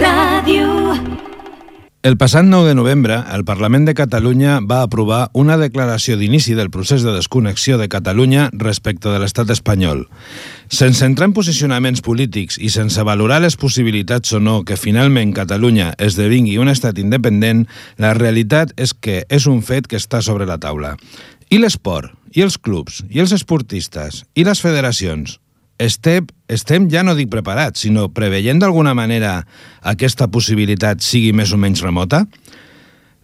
Ràdio. El passat 9 de novembre, el Parlament de Catalunya va aprovar una declaració d'inici del procés de desconnexió de Catalunya respecte de l'estat espanyol. Sense entrar en posicionaments polítics i sense valorar les possibilitats o no que finalment Catalunya esdevingui un estat independent, la realitat és que és un fet que està sobre la taula. I l'esport, i els clubs, i els esportistes, i les federacions, estem, estem ja no dic preparats, sinó preveient d'alguna manera aquesta possibilitat sigui més o menys remota?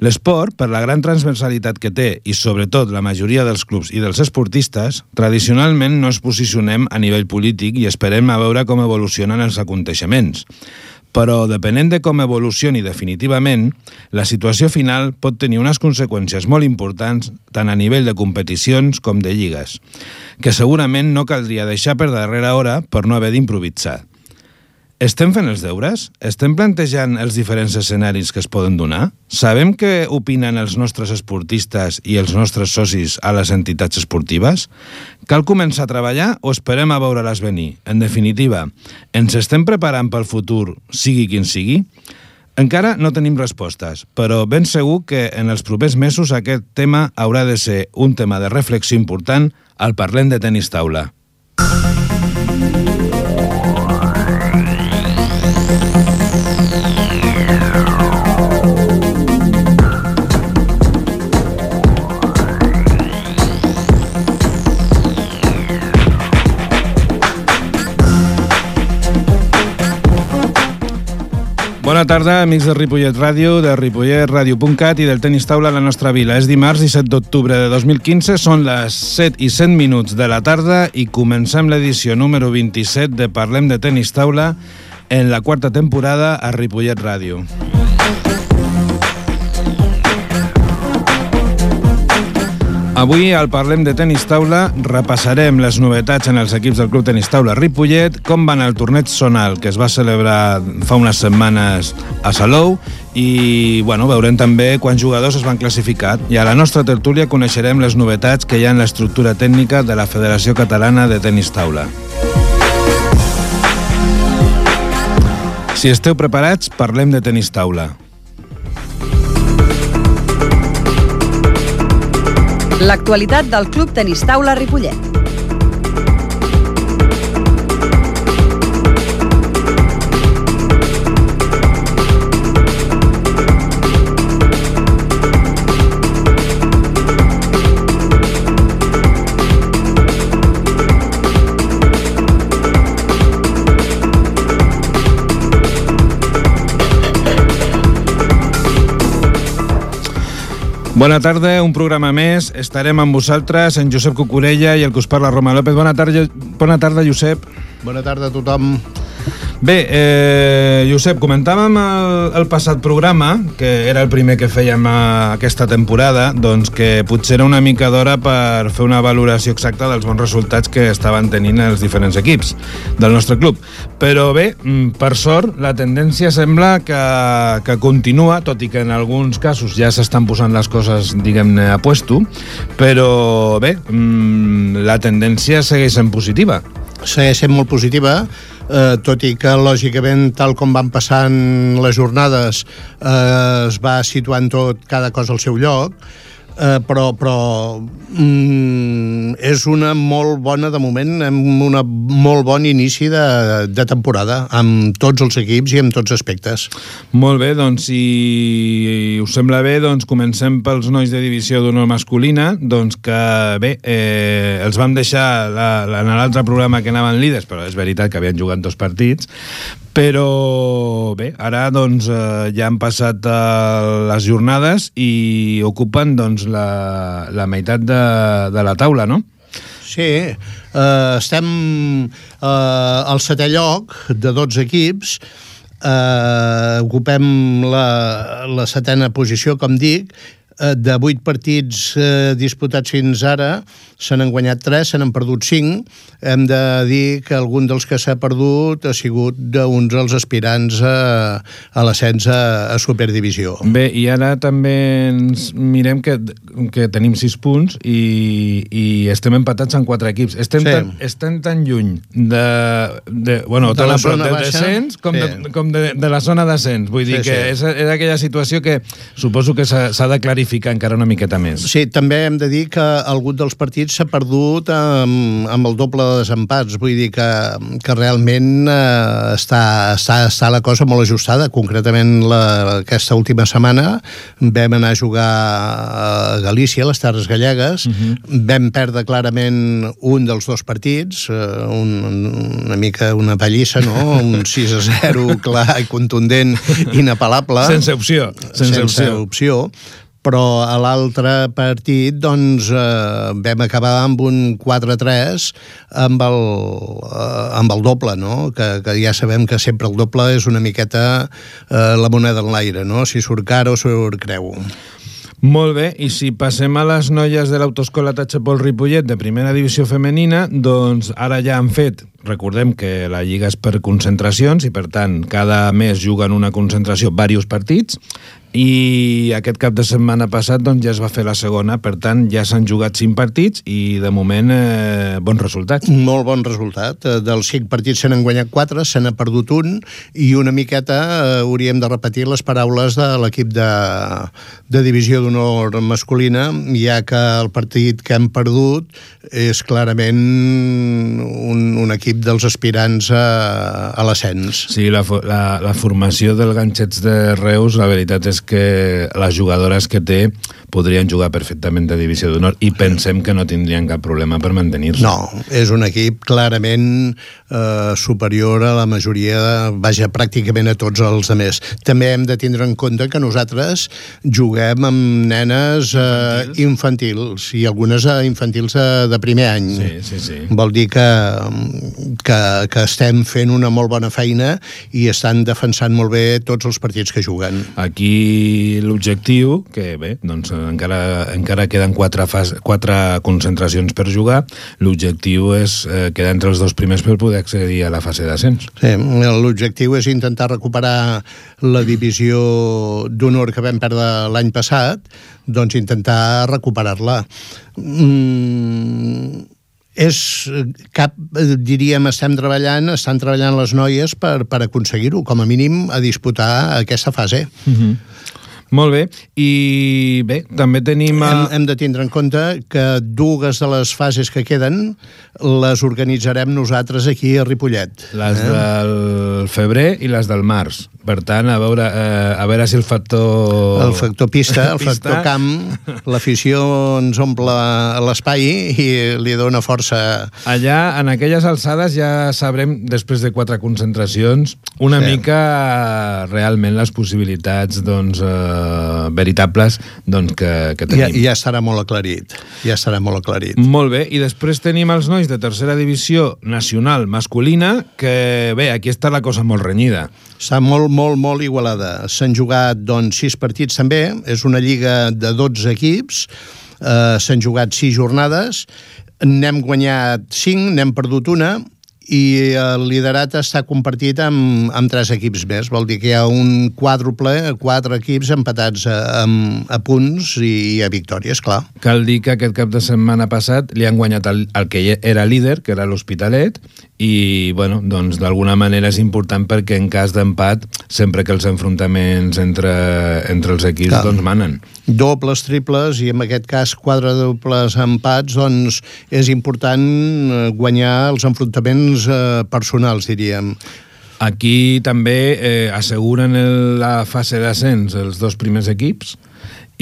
L'esport, per la gran transversalitat que té i sobretot la majoria dels clubs i dels esportistes, tradicionalment no es posicionem a nivell polític i esperem a veure com evolucionen els aconteixements però depenent de com evolucioni definitivament, la situació final pot tenir unes conseqüències molt importants tant a nivell de competicions com de lligues, que segurament no caldria deixar per darrera hora per no haver d'improvisar. Estem fent els deures? Estem plantejant els diferents escenaris que es poden donar? Sabem què opinen els nostres esportistes i els nostres socis a les entitats esportives? Cal començar a treballar o esperem a veure-les venir? En definitiva, ens estem preparant pel futur, sigui quin sigui? Encara no tenim respostes, però ben segur que en els propers mesos aquest tema haurà de ser un tema de reflexió important al Parlem de Tenis Taula. Bona tarda, amics de Ripollet Ràdio, de ripolletradio.cat i del Tenis Taula a la nostra vila. És dimarts 17 d'octubre de 2015, són les 7 i 100 minuts de la tarda i comencem l'edició número 27 de Parlem de Tenis Taula en la quarta temporada a Ripollet Ràdio. Avui, al Parlem de Tenis Taula, repassarem les novetats en els equips del Club Tenis Taula Ripollet, com van el torneig Sonal, que es va celebrar fa unes setmanes a Salou, i bueno, veurem també quants jugadors es van classificar. I a la nostra tertúlia coneixerem les novetats que hi ha en l'estructura tècnica de la Federació Catalana de Tenis Taula. Si esteu preparats, parlem de tenis taula. L'actualitat del Club Tenis Taula Ripollet. Bona tarda, un programa més. Estarem amb vosaltres, en Josep Cucurella i el que us parla Roma López. Bona tarda, bona tarda Josep. Bona tarda a tothom. Bé, eh, Josep, comentàvem el, el passat programa, que era el primer que fèiem aquesta temporada, doncs que potser era una mica d'hora per fer una valoració exacta dels bons resultats que estaven tenint els diferents equips del nostre club. Però bé, mm, per sort, la tendència sembla que, que continua, tot i que en alguns casos ja s'estan posant les coses, diguem-ne, a puesto, però bé, mm, la tendència segueix sent positiva. Segueix sent molt positiva, eh, tot i que lògicament tal com van passant les jornades eh, es va situant tot cada cosa al seu lloc eh, però, però mm, és una molt bona, de moment, amb un molt bon inici de, de temporada, amb tots els equips i amb tots aspectes. Molt bé, doncs, si us sembla bé, doncs comencem pels nois de divisió d'honor masculina, doncs que, bé, eh, els vam deixar la, la, en l'altre programa que anaven líders, però és veritat que havien jugat dos partits, però bé, ara doncs eh, ja han passat eh, les jornades i ocupen doncs la, la meitat de, de la taula, no? Sí, eh, estem eh, al setè lloc de 12 equips, eh, ocupem la, la setena posició, com dic, de 8 partits eh, disputats fins ara, se n'han guanyat 3, se n'han perdut 5. Hem de dir que algun dels que s'ha perdut ha sigut d'uns dels aspirants a, a l'ascens a, a Superdivisió. Bé, i ara també ens mirem que, que tenim 6 punts i, i estem empatats en 4 equips. Estem, Sí. tan, estem tan lluny de... de bueno, De tan la zona del baixa, descens com, sí. de, com de, de la zona d'ascens. Vull dir Sí, que sí. és, és aquella situació que suposo que s'ha s'ha de clarificar encara una miqueta més. Sí, també hem de dir que algun dels partits s'ha perdut amb, amb el doble de desempats. Vull dir que, que realment eh, està, està, està la cosa molt ajustada. Concretament, la, aquesta última setmana vam anar a jugar a Galícia, a les Terres Gallegues. Uh -huh. Vam perdre clarament un dels dos partits, eh, un, una mica una pallissa, no? Un 6 a 0 clar i contundent, inapel·lable Sense opció. Sense, sense opció. opció però a l'altre partit doncs, eh, vam acabar amb un 4-3 amb, el, eh, amb el doble, no? que, que ja sabem que sempre el doble és una miqueta eh, la moneda en l'aire, no? si surt cara o surt creu. Molt bé, i si passem a les noies de l'autoescola Tachepol Ripollet de primera divisió femenina, doncs ara ja han fet, recordem que la lliga és per concentracions i per tant cada mes juguen una concentració diversos partits i aquest cap de setmana passat doncs, ja es va fer la segona, per tant ja s'han jugat cinc partits i de moment eh, bons resultats. Molt bon resultat. Eh, Dels cinc partits se n'han guanyat quatre, se n'ha perdut un i una miqueta eh, hauríem de repetir les paraules de l'equip de, de divisió d'honor masculina, ja que el partit que hem perdut és clarament un, un equip dels aspirants a, a l'ascens. Sí, la, la, la formació del ganxets de Reus, la veritat és que les jugadores que té podrien jugar perfectament de divisió d'honor i pensem que no tindrien cap problema per mantenir-se. No, és un equip clarament eh, superior a la majoria, de, vaja, pràcticament a tots els altres. També hem de tindre en compte que nosaltres juguem amb nenes eh, infantils i algunes eh, infantils de, de primer any. Sí, sí, sí. Vol dir que, que, que estem fent una molt bona feina i estan defensant molt bé tots els partits que juguen. Aquí l'objectiu, que bé, doncs encara, encara queden quatre, fas, quatre concentracions per jugar, l'objectiu és eh, quedar entre els dos primers per poder accedir a la fase d'ascens. Sí, L'objectiu és intentar recuperar la divisió d'honor que vam perdre l'any passat, doncs intentar recuperar-la. Mm, és cap, eh, diríem, estem treballant, estan treballant les noies per, per aconseguir-ho, com a mínim a disputar aquesta fase. Mm -hmm. Molt bé, i bé, també tenim... Hem, A... hem de tindre en compte que dues de les fases que queden les organitzarem nosaltres aquí a Ripollet. Les del febrer i les del març. Per tant, a veure, eh, a veure si el factor... El factor pista, el Pista. factor camp, l'afició ens omple l'espai i li dona força. Allà, en aquelles alçades, ja sabrem, després de quatre concentracions, una Sí. sí. mica realment les possibilitats doncs, eh, veritables doncs, que, que Ja, tenim. ja estarà molt aclarit. Ja estarà molt aclarit. Molt bé, i després tenim els nois de tercera divisió nacional masculina, que bé, aquí està la cosa molt renyida. Està molt, molt, molt igualada. S'han jugat, doncs, sis partits també. És una lliga de 12 equips. Eh, S'han jugat sis jornades. N'hem guanyat cinc, n'hem perdut una i el liderat està compartit amb, amb tres equips més. Vol dir que hi ha un quàdruple, quatre equips empatats a, amb, a punts i a victòries, clar. Cal dir que aquest cap de setmana passat li han guanyat el, el que era líder, que era l'Hospitalet, i, bueno, doncs d'alguna manera és important perquè en cas d'empat, sempre que els enfrontaments entre, entre els equips Clar. doncs manen. dobles, triples i en aquest cas quadraduples empats, doncs és important eh, guanyar els enfrontaments eh, personals, diríem. Aquí també eh, asseguren el, la fase d'ascens els dos primers equips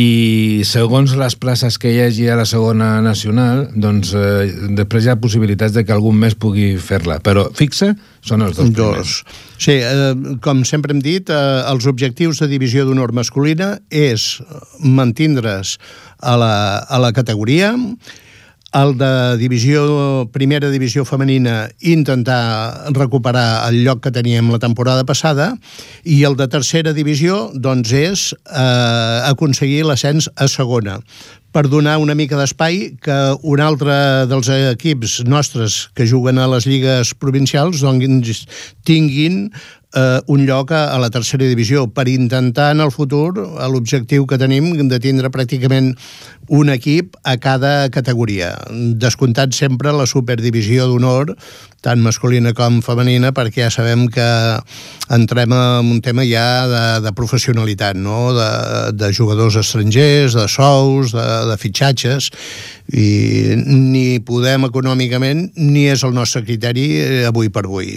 i segons les places que hi hagi a la segona nacional, doncs eh, després hi ha possibilitats de que algun més pugui fer-la, però fixa, són els dos. Dos. Sí, eh, com sempre hem dit, eh, els objectius de divisió d'honor masculina és mantindre's a la, a la categoria, el de divisió, primera divisió femenina intentar recuperar el lloc que teníem la temporada passada i el de tercera divisió doncs és eh, aconseguir l'ascens a segona. Per donar una mica d'espai que un altre dels equips nostres que juguen a les lligues provincials doncs, tinguin eh, un lloc a, a la tercera divisió per intentar en el futur l'objectiu que tenim de tindre pràcticament un equip a cada categoria, descomptant sempre la superdivisió d'honor, tant masculina com femenina, perquè ja sabem que entrem en un tema ja de, de professionalitat, no? de, de jugadors estrangers, de sous, de, de fitxatges, i ni podem econòmicament ni és el nostre criteri eh, avui per avui.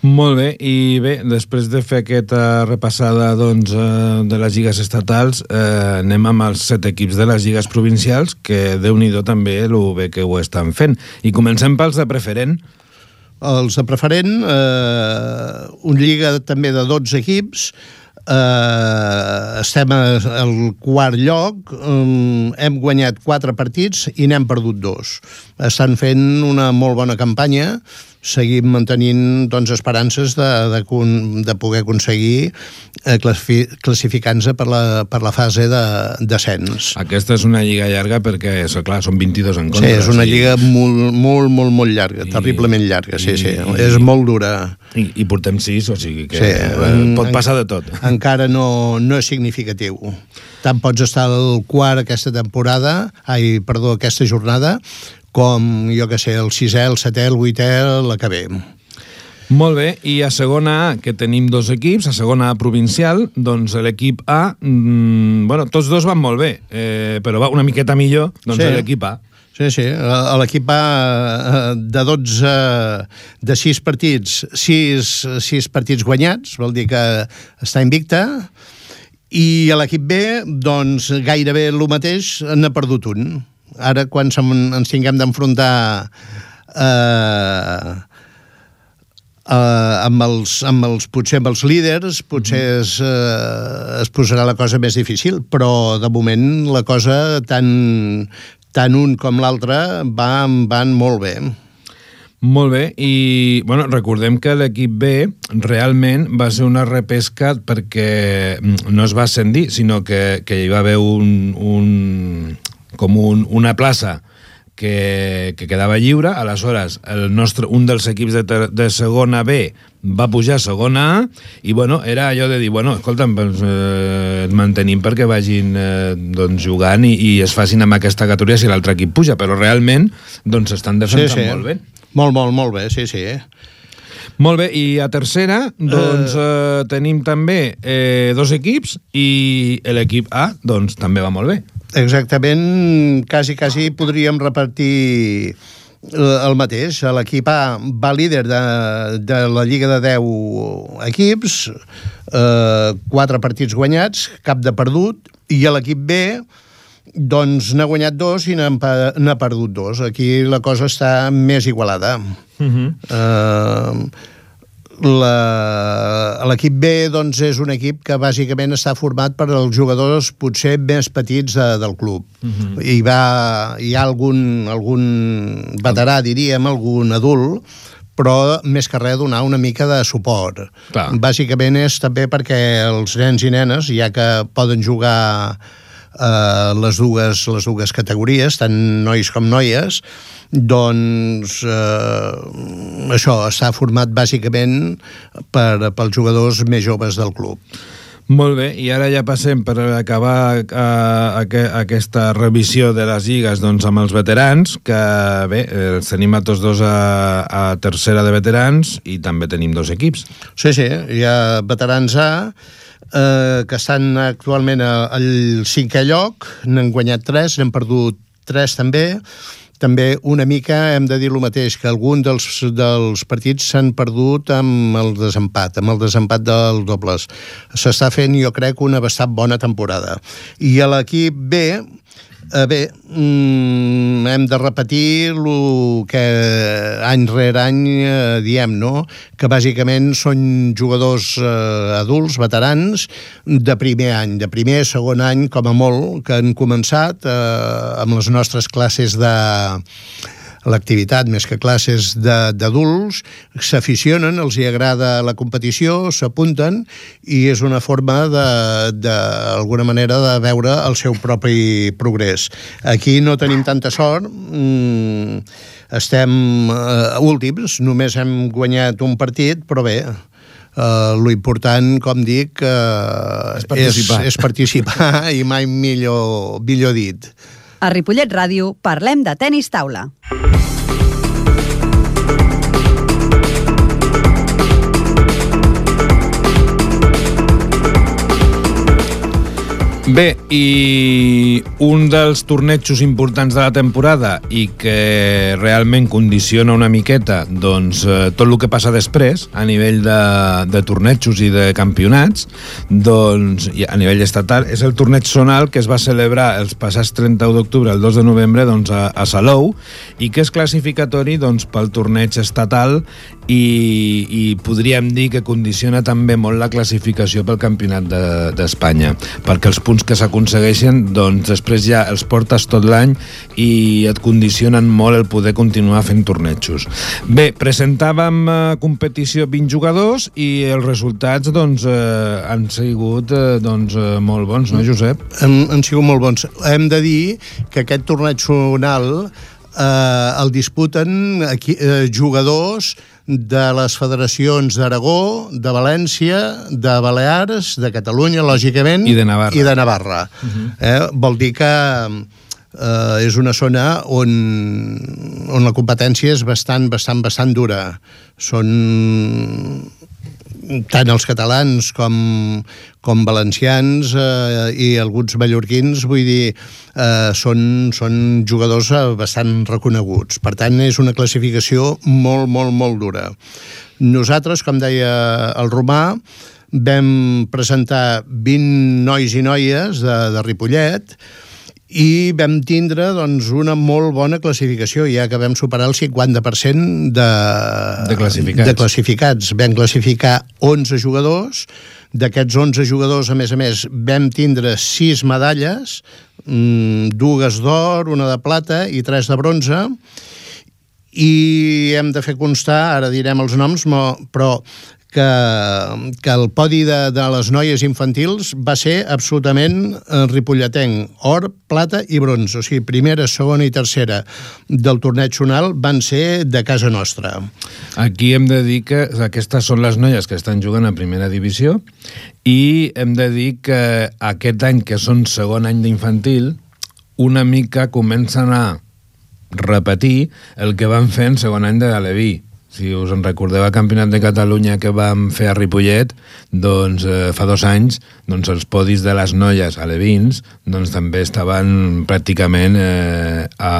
Molt bé, i bé, després de fer aquesta repassada doncs, eh, de les lligues estatals, eh, anem amb els set equips de les lligues provincials, que déu nhi també el bé que ho estan fent. I comencem pels de preferent. Els de preferent, eh, un lliga també de 12 equips, eh, estem al quart lloc, um, hem guanyat quatre partits i n'hem perdut dos. Estan fent una molt bona campanya, seguim mantenint doncs, esperances de, de, de poder aconseguir eh, classificant-se per, la, per la fase. De, Aquesta és una lliga llarga perquè, és, clar, són 22 en contra. Sí, és una sí. lliga molt, molt, molt, molt llarga, I, terriblement llarga, sí, i, sí. I, és molt dura. I, I portem 6, o sigui que sí, eh, pot passar de tot. Encara no, no és significatiu. Tant pots estar al quart aquesta temporada, ai, perdó, aquesta jornada, com, jo que sé, el sisè, el setè, el vuitè, l'acabé. Molt bé, i a segona A, que tenim dos equips, a segona A provincial, doncs l'equip A, mmm, bueno, tots dos van molt bé, eh, però va una miqueta millor, doncs sí. l'equip A. Sí, sí, l'equip A eh, de 12, de 6 partits, 6, 6 partits guanyats, vol dir que està invicta, i a l'equip B, doncs gairebé el mateix, n'ha perdut un ara quan ens tinguem d'enfrontar eh, eh, amb, els, amb els, potser amb els líders, potser mhm. es, eh, es posarà la cosa més difícil, però de moment la cosa tant, tant un com l'altre van, van molt bé. Molt bé, i bueno, recordem que l'equip B realment va ser una repesca perquè no es va ascendir, sinó que, que hi va haver un, un, com un, una plaça que, que quedava lliure, aleshores el nostre, un dels equips de, ter, de segona B va pujar a segona A i bueno, era allò de dir, bueno, escolta'm, doncs, eh, mantenim perquè vagin eh, doncs, jugant i, i es facin amb aquesta categoria si l'altre equip puja, però realment doncs estan defensant sí, sí. molt bé. Molt, molt, molt bé, sí, sí. Eh? Molt bé, i a tercera, doncs uh... eh, tenim també eh, dos equips i l'equip A, doncs, també va molt bé. Exactament, quasi, quasi podríem repartir el mateix. L'equip A va líder de, de la Lliga de 10 equips, eh, quatre partits guanyats, cap de perdut, i l'equip B doncs n'ha guanyat dos i n'ha perdut dos. Aquí la cosa està més igualada. Uh -huh. eh, L'equip B doncs, és un equip que bàsicament està format per els jugadors potser més petits de, del club. Uh mhm. -huh. hi, va, hi ha algun, algun veterà, diríem, algun adult, però més que res donar una mica de suport. Clar. Bàsicament és també perquè els nens i nenes, ja que poden jugar eh, les, dues, les dues categories, tant nois com noies, doncs eh, això està format bàsicament per, pels jugadors més joves del club. Molt bé, i ara ja passem per acabar a, a, a aquesta revisió de les lligues doncs, amb els veterans, que bé, els tenim a tots dos a, a tercera de veterans i també tenim dos equips. Sí, sí, hi ha veterans A, eh, que estan actualment al cinquè lloc, n'han guanyat tres, n'han perdut tres també, també una mica hem de dir el mateix, que algun dels, dels partits s'han perdut amb el desempat, amb el desempat dels dobles. S'està fent, jo crec, una bastant bona temporada. I a l'equip B, bé, mm, hem de repetir el que any rere any eh, diem, no? que bàsicament són jugadors eh, adults, veterans, de primer any, de primer, segon any, com a molt, que han començat eh, amb les nostres classes de l'activitat, més que classes d'adults, s'aficionen, els hi agrada la competició, s'apunten i és una forma d'alguna manera de veure el seu propi progrés. Aquí no tenim tanta sort, mm, estem uh, últims, només hem guanyat un partit, però bé, Uh, lo important, com dic, uh, és, participar. és, és participar i mai millor, millor dit. A Ripollet Ràdio parlem de tennis taula. Bé, i un dels tornejos importants de la temporada i que realment condiciona una miqueta doncs, eh, tot el que passa després a nivell de, de tornejos i de campionats doncs, a nivell estatal és el torneig zonal que es va celebrar els passats 31 d'octubre al 2 de novembre doncs, a, a Salou i que és classificatori doncs, pel torneig estatal i, i podríem dir que condiciona també molt la classificació pel campionat d'Espanya de, perquè els punts que s'aconsegueixen, doncs després ja els portes tot l'any i et condicionen molt el poder continuar fent tornejos. Bé, presentàvem eh, competició 20 jugadors i els resultats doncs, eh, han sigut eh, doncs, eh, molt bons, no, Josep? Han, han sigut molt bons. Hem de dir que aquest torneig zonal eh, el disputen aquí, eh, jugadors de les federacions d'Aragó, de València, de Balears, de Catalunya, lògicament, i de Navarra. I de Navarra. Uh mhm. -huh. eh? Vol dir que eh, és una zona on, on la competència és bastant, bastant, bastant dura. Són tant els catalans com, com valencians eh, i alguns mallorquins, vull dir, eh, són, són jugadors eh, bastant reconeguts. Per tant, és una classificació molt, molt, molt dura. Nosaltres, com deia el Romà, vam presentar 20 nois i noies de, de Ripollet, i vam tindre doncs, una molt bona classificació, ja que vam superar el 50% de, de, classificats. de classificats. Vam classificar 11 jugadors, d'aquests 11 jugadors, a més a més, vam tindre 6 medalles, mm, dues d'or, una de plata i tres de bronze, i hem de fer constar, ara direm els noms, però que, que el podi de, de les noies infantils va ser absolutament eh, ripolletenc. Or, plata i bronze. O sigui, primera, segona i tercera del torneig zonal van ser de casa nostra. Aquí hem de dir que aquestes són les noies que estan jugant a primera divisió i hem de dir que aquest any, que són segon any d'infantil, una mica comencen a repetir el que van fer en segon any de Galeví si us en recordeu el Campionat de Catalunya que vam fer a Ripollet, doncs eh, fa dos anys doncs, els podis de les noies alevins doncs, també estaven pràcticament eh, a,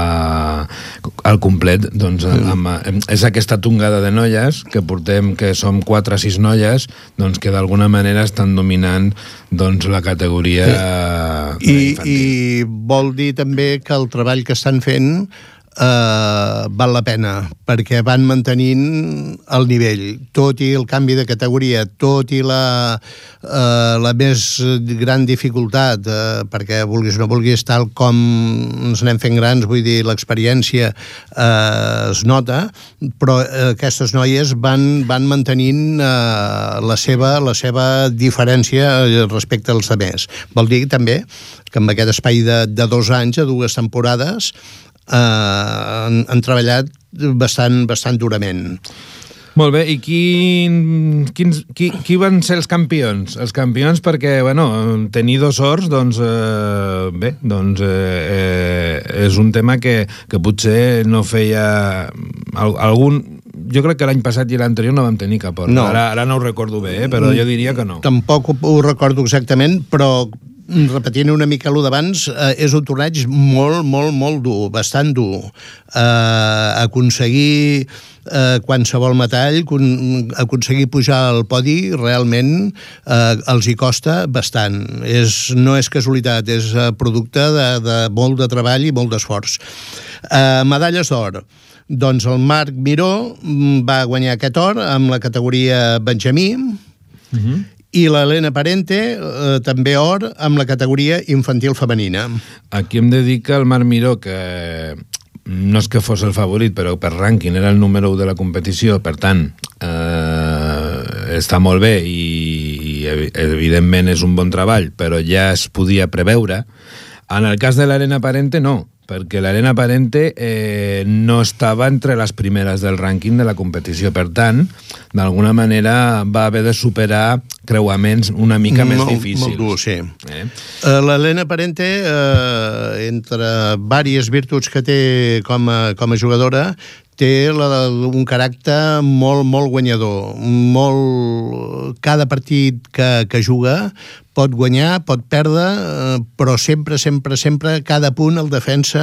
al complet. Doncs, amb, amb, és aquesta tongada de noies que portem, que som 4 o 6 noies, doncs, que d'alguna manera estan dominant doncs, la categoria sí. I, I vol dir també que el treball que estan fent eh, val la pena, perquè van mantenint el nivell, tot i el canvi de categoria, tot i la, eh, la més gran dificultat, eh, perquè vulguis o no vulguis, tal com ens anem fent grans, vull dir, l'experiència eh, es nota, però eh, aquestes noies van, van mantenint eh, la, seva, la seva diferència respecte als altres. Vol dir també que amb aquest espai de, de dos anys, a dues temporades, eh, han, han treballat bastant, bastant durament. Molt bé, i quin, quins, qui, qui van ser els campions? Els campions perquè, bueno, tenir dos horts, doncs, eh, bé, doncs eh, eh, és un tema que, que potser no feia algun... Jo crec que l'any passat i l'anterior no vam tenir cap hort. No. Ara, ara no ho recordo bé, eh, però jo diria que no. Tampoc ho, ho recordo exactament, però repetint una mica el d'abans, eh, és un torneig molt, molt, molt dur, bastant dur. Eh, aconseguir eh, qualsevol metall, aconseguir pujar al podi realment eh, els hi costa bastant. És, no és casualitat, és eh, producte de, de molt de treball i molt d'esforç. Eh, medalles d'or. Doncs el Marc Miró mm, va guanyar aquest or amb la categoria Benjamí, uh i l'Helena Parente eh, també or amb la categoria infantil femenina. Aquí hem de dir que el Marc Miró, que no és que fos el favorit, però per rànquing era el número 1 de la competició, per tant, eh, està molt bé i, i evidentment és un bon treball, però ja es podia preveure. En el cas de l'Arena Parente, no perquè l'Arena Parente eh, no estava entre les primeres del rànquing de la competició. Per tant, d'alguna manera va haver de superar creuaments una mica molt, més difícils. Molt dur, sí. Eh? Uh, L'Helena Parente, uh, entre diverses virtuts que té com a, com a jugadora, té la, un caràcter molt, molt guanyador. Molt... Cada partit que, que juga pot guanyar, pot perdre, eh, però sempre, sempre, sempre, cada punt el defensa,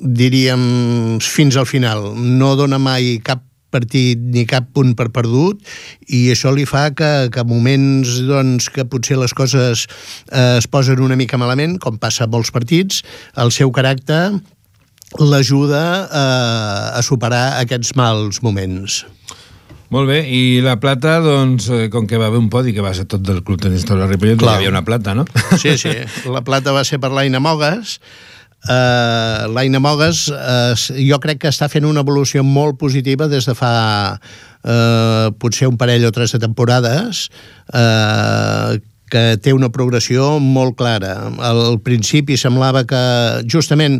diríem, fins al final. No dona mai cap partit ni cap punt per perdut i això li fa que, que moments doncs, que potser les coses eh, es posen una mica malament, com passa a molts partits, el seu caràcter l'ajuda eh, a superar aquests mals moments. Molt bé, i la plata, doncs, eh, com que va haver un podi que va ser tot del Club Tenista de la Ripollet, hi havia una plata, no? Sí, sí, la plata va ser per l'Aina Mogues, Uh, l'Aina Mogues uh, jo crec que està fent una evolució molt positiva des de fa uh, potser un parell o tres de temporades uh, que té una progressió molt clara. Al principi semblava que justament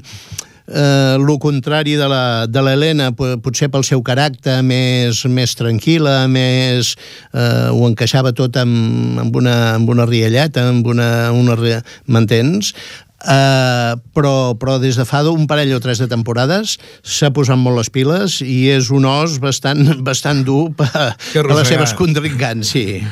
eh, el contrari de l'Helena, potser pel seu caràcter més, més tranquil·la, més, eh, ho encaixava tot amb, amb, una, amb una rialleta, amb una... una M'entens? Uh, però, però des de fa un parell o tres de temporades s'ha posat molt les piles i és un os bastant, bastant dur per, per les seves contrincants, sí.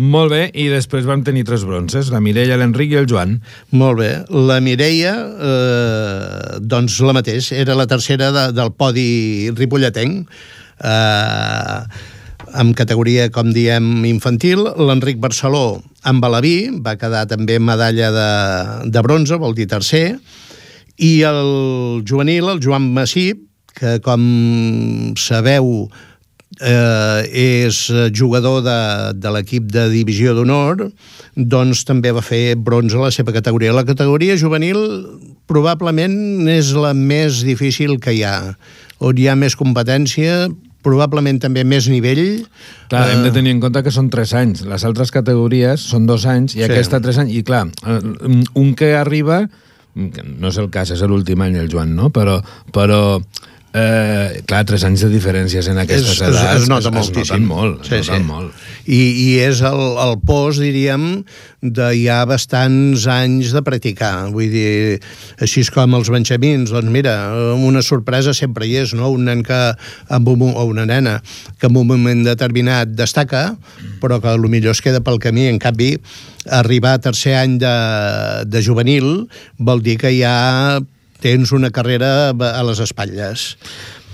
Molt bé, i després vam tenir tres bronces, la Mireia, l'Enric i el Joan. Molt bé. La Mireia, eh, doncs la mateix, era la tercera de, del podi ripolletenc, eh, amb categoria, com diem, infantil. L'Enric Barceló, amb Balaví, va quedar també medalla de, de bronze, vol dir tercer, i el juvenil, el Joan Massip, que com sabeu eh, és jugador de, de l'equip de divisió d'honor, doncs també va fer bronze a la seva categoria. La categoria juvenil probablement és la més difícil que hi ha, on hi ha més competència, probablement també més nivell. Clar, hem de eh, tenir en compte que són 3 anys. Les altres categories són 2 anys i sí. aquesta 3 anys. I clar, eh, un que arriba, no és el cas, és l'últim any el Joan, no? Però, però Eh, clar, tres anys de diferències en aquestes és, edats es, es nota es, moltíssim. Es molt, sí, es sí. molt. I, I és el, el post, diríem, de ja bastants anys de practicar. Vull dir, així com els benjamins, doncs mira, una sorpresa sempre hi és, no? Un nen que, amb un, o una nena, que en un moment determinat destaca, però que millor es queda pel camí. En canvi, arribar a tercer any de, de juvenil vol dir que ja tens una carrera a les espatlles.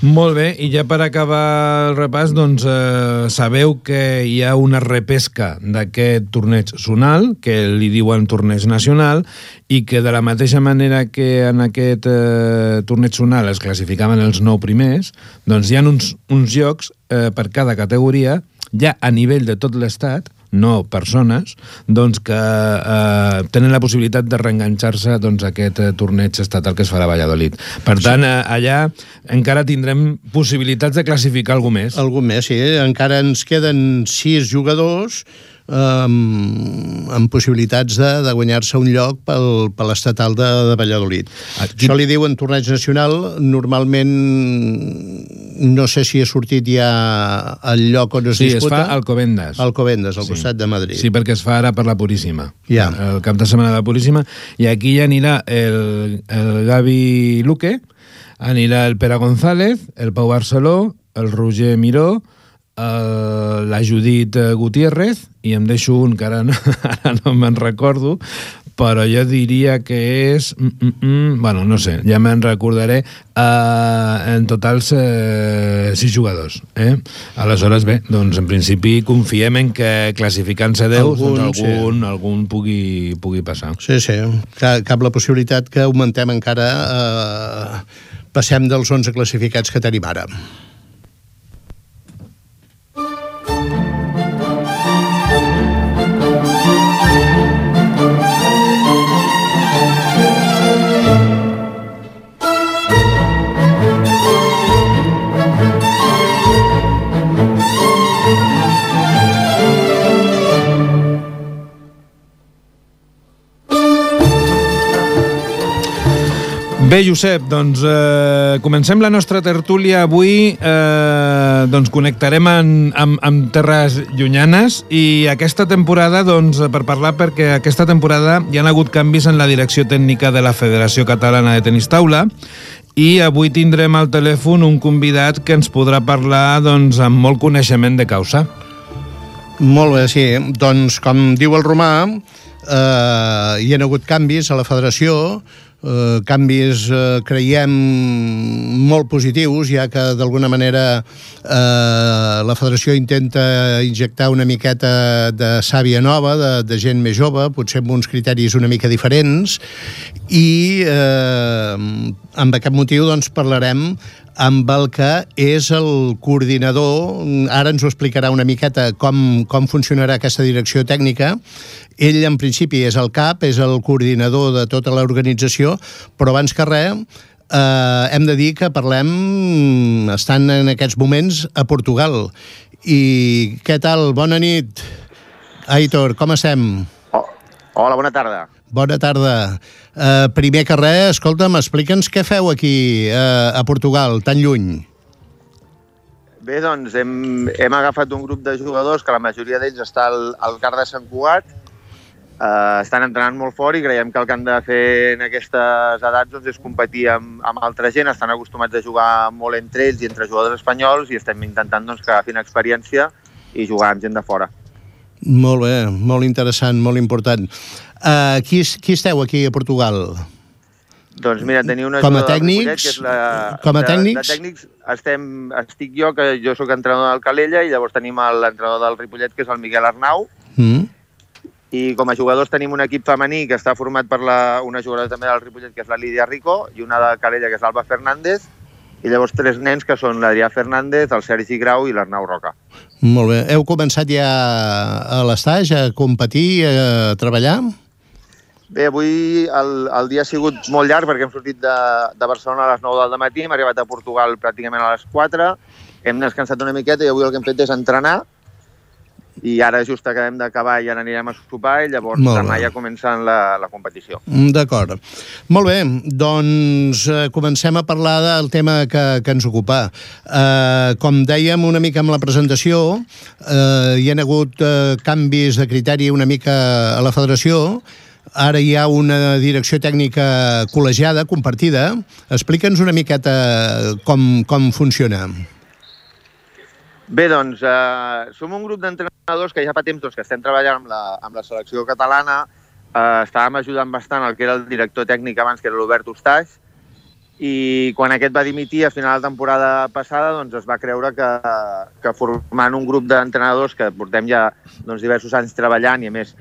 Molt bé, i ja per acabar el repàs, doncs eh, sabeu que hi ha una repesca d'aquest torneig zonal, que li diuen torneig nacional, i que de la mateixa manera que en aquest eh, torneig zonal es classificaven els nou primers, doncs hi ha uns, uns llocs eh, per cada categoria, ja a nivell de tot l'estat, no persones, doncs que eh, tenen la possibilitat de reenganxar-se doncs, a aquest eh, torneig estatal que es farà a Valladolid. Per tant, eh, allà encara tindrem possibilitats de classificar algú més. Algú més, sí. Encara ens queden sis jugadors amb, amb possibilitats de, de guanyar-se un lloc pel, per l'estatal de, de Valladolid. Aquí... Això li diuen torneig nacional, normalment no sé si ha sortit ja el lloc on es sí, disputa. Sí, es fa al Covendes. Al Covendes, al sí. costat de Madrid. Sí, perquè es fa ara per la Puríssima. Ja. El cap de setmana de la Puríssima. I aquí ja anirà el, el Gavi Luque, anirà el Pere González, el Pau Barceló, el Roger Miró, la Judit Gutiérrez, i em deixo un que ara no, ara no me'n recordo, però jo diria que és... Mm, mm, mm, bueno, no sé, ja me'n recordaré. Uh, en total, uh, sis jugadors. Eh? Aleshores, bé, doncs en principi confiem en que classificant-se 10 algun, doncs algun, sí. algun pugui, pugui passar. Sí, sí. Cap, cap la possibilitat que augmentem encara... Uh, passem dels 11 classificats que tenim ara. Bé, Josep, doncs eh, comencem la nostra tertúlia avui. Eh, doncs connectarem en, amb, amb terres llunyanes i aquesta temporada, doncs, per parlar, perquè aquesta temporada hi han hagut canvis en la direcció tècnica de la Federació Catalana de Tenis Taula i avui tindrem al telèfon un convidat que ens podrà parlar doncs, amb molt coneixement de causa. Molt bé, sí. Doncs, com diu el Romà, eh, hi ha hagut canvis a la federació, eh, canvis, eh, creiem, molt positius, ja que d'alguna manera eh, la federació intenta injectar una miqueta de sàvia nova, de, de gent més jove, potser amb uns criteris una mica diferents, i eh, amb aquest motiu doncs, parlarem amb el que és el coordinador, ara ens ho explicarà una miqueta com, com funcionarà aquesta direcció tècnica. Ell, en principi, és el cap, és el coordinador de tota l'organització, però abans que res, eh, hem de dir que parlem, estan en aquests moments a Portugal. I què tal? Bona nit. Aitor, com estem? Oh, hola, bona tarda. Bona tarda. Uh, primer que res, escolta'm, explica'ns què feu aquí uh, a Portugal, tan lluny. Bé, doncs hem, hem agafat un grup de jugadors que la majoria d'ells està al, al car de Sant Cugat, uh, estan entrenant molt fort i creiem que el que han de fer en aquestes edats doncs, és competir amb, amb altra gent, estan acostumats a jugar molt entre ells i entre jugadors espanyols i estem intentant doncs, que agafin experiència i jugar amb gent de fora. Molt bé, molt interessant, molt important. Uh, qui, qui esteu aquí a Portugal? Doncs mira, teniu una com a tècnics, Ripollet, que és la, com a tècnics? De, de tècnics estem, estic jo, que jo sóc entrenador del Calella, i llavors tenim l'entrenador del Ripollet, que és el Miguel Arnau, mm. i com a jugadors tenim un equip femení que està format per la, una jugadora també del Ripollet, que és la Lídia Rico, i una de Calella, que és l'Alba Fernández, i llavors tres nens que són l'Adrià Fernández, el Sergi Grau i l'Arnau Roca. Molt bé. Heu començat ja a l'estage, a competir, a treballar? Bé, avui el, el dia ha sigut molt llarg perquè hem sortit de, de Barcelona a les 9 del matí, hem arribat a Portugal pràcticament a les 4, hem descansat una miqueta i avui el que hem fet és entrenar i ara just acabem d'acabar i ara anirem a sopar i llavors demà ja comença la, la competició. Mm, d'acord. Molt bé, doncs eh, comencem a parlar del tema que, que ens ocupa. Eh, com dèiem una mica amb la presentació, eh, hi ha hagut eh, canvis de criteri una mica a la federació, Ara hi ha una direcció tècnica col·legiada, compartida. Explica'ns una miqueta com, com funciona. Bé, doncs, eh, som un grup d'entrenadors que ja fa temps doncs, que estem treballant amb la, amb la selecció catalana, eh, estàvem ajudant bastant el que era el director tècnic abans, que era l'Obert Ustaix, i quan aquest va dimitir a final de temporada passada doncs es va creure que, que formant un grup d'entrenadors que portem ja doncs, diversos anys treballant i a més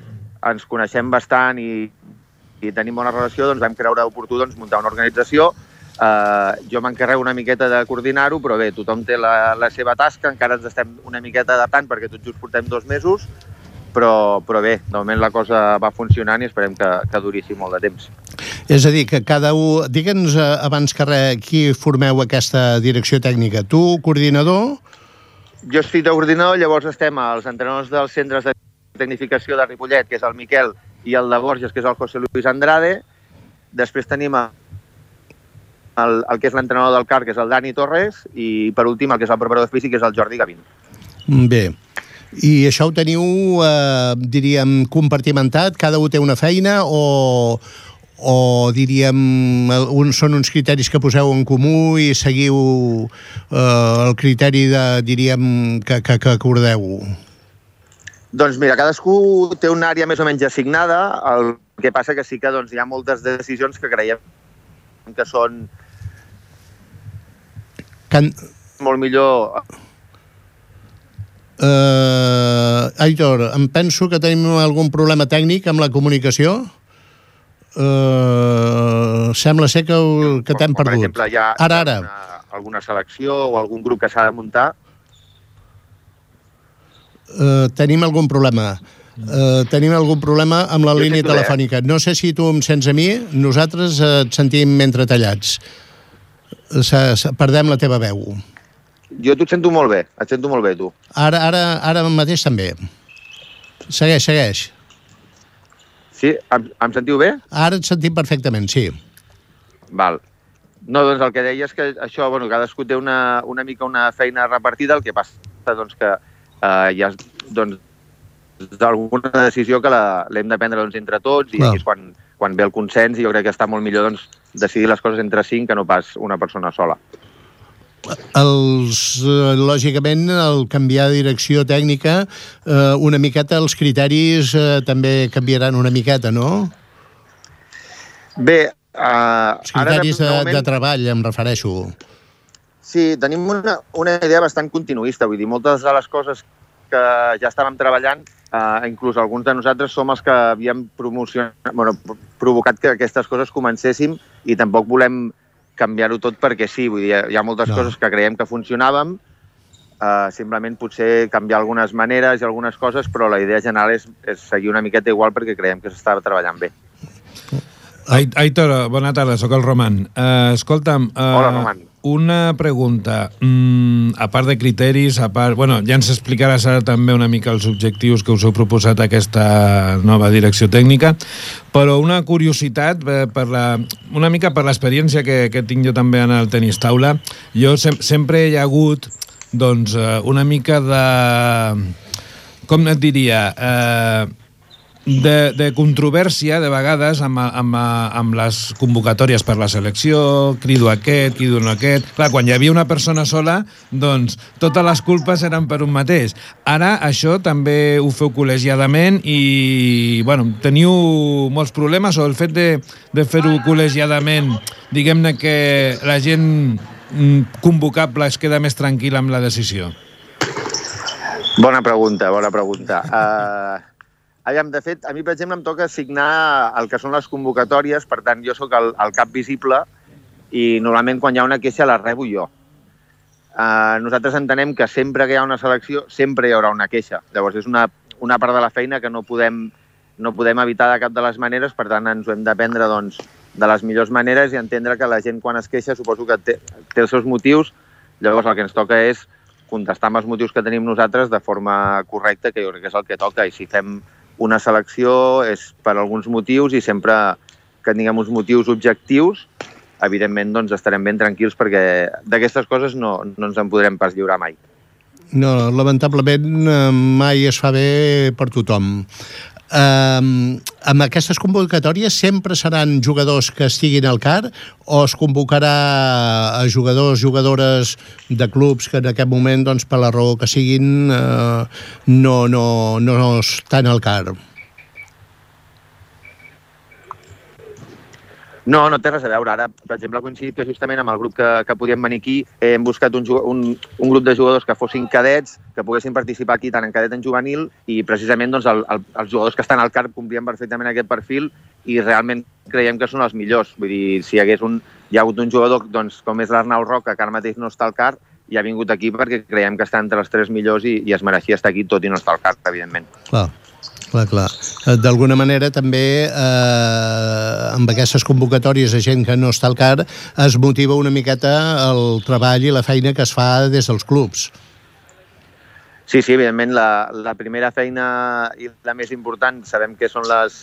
ens coneixem bastant i, i tenim bona relació, doncs vam creure oportú doncs, muntar una organització Uh, jo m'encarrego una miqueta de coordinar-ho, però bé, tothom té la, la seva tasca, encara ens estem una miqueta adaptant perquè tot just portem dos mesos, però, però bé, de moment la cosa va funcionant i esperem que, que durissi molt de temps. És a dir, que cada un... Digue'ns uh, abans que res, qui formeu aquesta direcció tècnica? Tu, coordinador? Jo estic de coordinador, llavors estem als entrenadors dels centres de tecnificació de Ripollet, que és el Miquel, i el de Borges, que és el José Luis Andrade. Després tenim el, el que és l'entrenador del CAR, que és el Dani Torres, i per últim el que és el preparador físic, que és el Jordi Gavin. Bé, i això ho teniu, eh, diríem, compartimentat? Cada un té una feina o, o diríem, un, són uns criteris que poseu en comú i seguiu eh, el criteri de, diríem, que, que, que acordeu? Doncs mira, cadascú té una àrea més o menys assignada, el que passa que sí que doncs, hi ha moltes decisions que creiem que són Can... molt millor Uh, Aitor, em penso que tenim algun problema tècnic amb la comunicació. Uh, sembla ser que, que t'hem perdut. Per exemple, hi ha, ara, ara. Alguna, alguna selecció o algun grup que s'ha de muntar. Uh, tenim algun problema. Uh, tenim algun problema amb la Jo línia telefònica. No sé si tu em sents a mi, nosaltres uh, et sentim entretallats. Se, se, perdem la teva veu. Jo t'ho sento molt bé, et sento molt bé, tu. Ara, ara, ara mateix també. Segueix, segueix. Sí? Em, em sentiu bé? Ara et sentim perfectament, sí. Val. No, doncs el que deia és que això, bueno, cadascú té una, una mica una feina repartida, el que passa doncs, que eh, hi ha doncs, alguna decisió que la- l'hem de prendre doncs, entre tots i Clar. és quan, quan ve el consens i jo crec que està molt millor doncs, decidir les coses entre cinc que no pas una persona sola. Els, eh, lògicament, el canviar de direcció tècnica, eh, una miqueta els criteris eh, també canviaran una miqueta, no? Bé, eh, Els criteris ara, de, de treball, em refereixo. Sí, tenim una, una idea bastant continuista, vull dir, moltes de les coses que ja estàvem treballant, eh, inclús alguns de nosaltres som els que havíem promocionat, bueno, provocat que aquestes coses comencéssim i tampoc volem canviar-ho tot perquè sí, vull dir, hi ha moltes No. coses que creiem que funcionàvem, eh, simplement potser canviar algunes maneres i algunes coses, però la idea general és, és seguir una miqueta igual perquè creiem que s'estava treballant bé. Ai- Aitor, bona tarda, sóc el Roman. Uh, escolta'm, uh, Hola, Roman. Una pregunta. Mm, a part de criteris, a part... Bueno, ja ens explicaràs ara també una mica els objectius que us heu proposat a aquesta nova direcció tècnica, però una curiositat, eh, per la, una mica per l'experiència que, que tinc jo també en el tenis taula, jo sem sempre hi ha hagut doncs, eh, una mica de... Com et diria? Eh, de, de controvèrsia, de vegades, amb, amb, amb les convocatòries per la selecció, crido aquest, crido no aquest... Clar, quan hi havia una persona sola, doncs totes les culpes eren per un mateix. Ara això també ho feu col·legiadament i, bueno, teniu molts problemes o el fet de, de fer-ho col·legiadament, diguem-ne que la gent mm, convocable es queda més tranquil·la amb la decisió? Bona pregunta, bona pregunta. Uh, aviam, de fet, a mi, per exemple, em toca signar el que són les convocatòries, per tant, jo sóc el, el cap visible i normalment quan hi ha una queixa la rebo jo. Uh, nosaltres entenem que sempre que hi ha una selecció, sempre hi haurà una queixa. Llavors, és una, una part de la feina que no podem, no podem evitar de cap de les maneres, per tant, ens ho hem d'aprendre doncs, de les millors maneres i entendre que la gent quan es queixa suposo que té, té els seus motius, llavors el que ens toca és contestar amb els motius que tenim nosaltres de forma correcta, que jo crec que és el que toca. I si fem una selecció és per alguns motius i sempre que tinguem uns motius objectius, evidentment doncs, estarem ben tranquils perquè d'aquestes coses no, no ens en podrem pas lliurar mai. No, lamentablement eh, mai es fa bé per tothom. Um, amb aquestes convocatòries sempre seran jugadors que estiguin al CAR o es convocarà a jugadors, jugadores de clubs que en aquest moment, doncs, per la raó que siguin, uh, no, no, no estan al CAR? No, no té res a veure. Ara, per exemple, ha coincidit que justament amb el grup que, que podíem venir aquí hem buscat un, un, un grup de jugadors que fossin cadets, que poguessin participar aquí tant en cadet en juvenil i precisament doncs, el, el, els jugadors que estan al CARP complien perfectament aquest perfil i realment creiem que són els millors. Vull dir, si hi hagués un, hi ha hagut un jugador doncs, com és l'Arnau Roca, que ara mateix no està al CARP, i ha vingut aquí perquè creiem que està entre els tres millors i, i es mereixia estar aquí tot i no estar al CARP, evidentment. Clar, clar, clar. Eh, D'alguna manera també eh, amb aquestes convocatòries de gent que no està al CAR es motiva una miqueta el treball i la feina que es fa des dels clubs. Sí, sí, evidentment, la, la primera feina i la més important sabem que són les,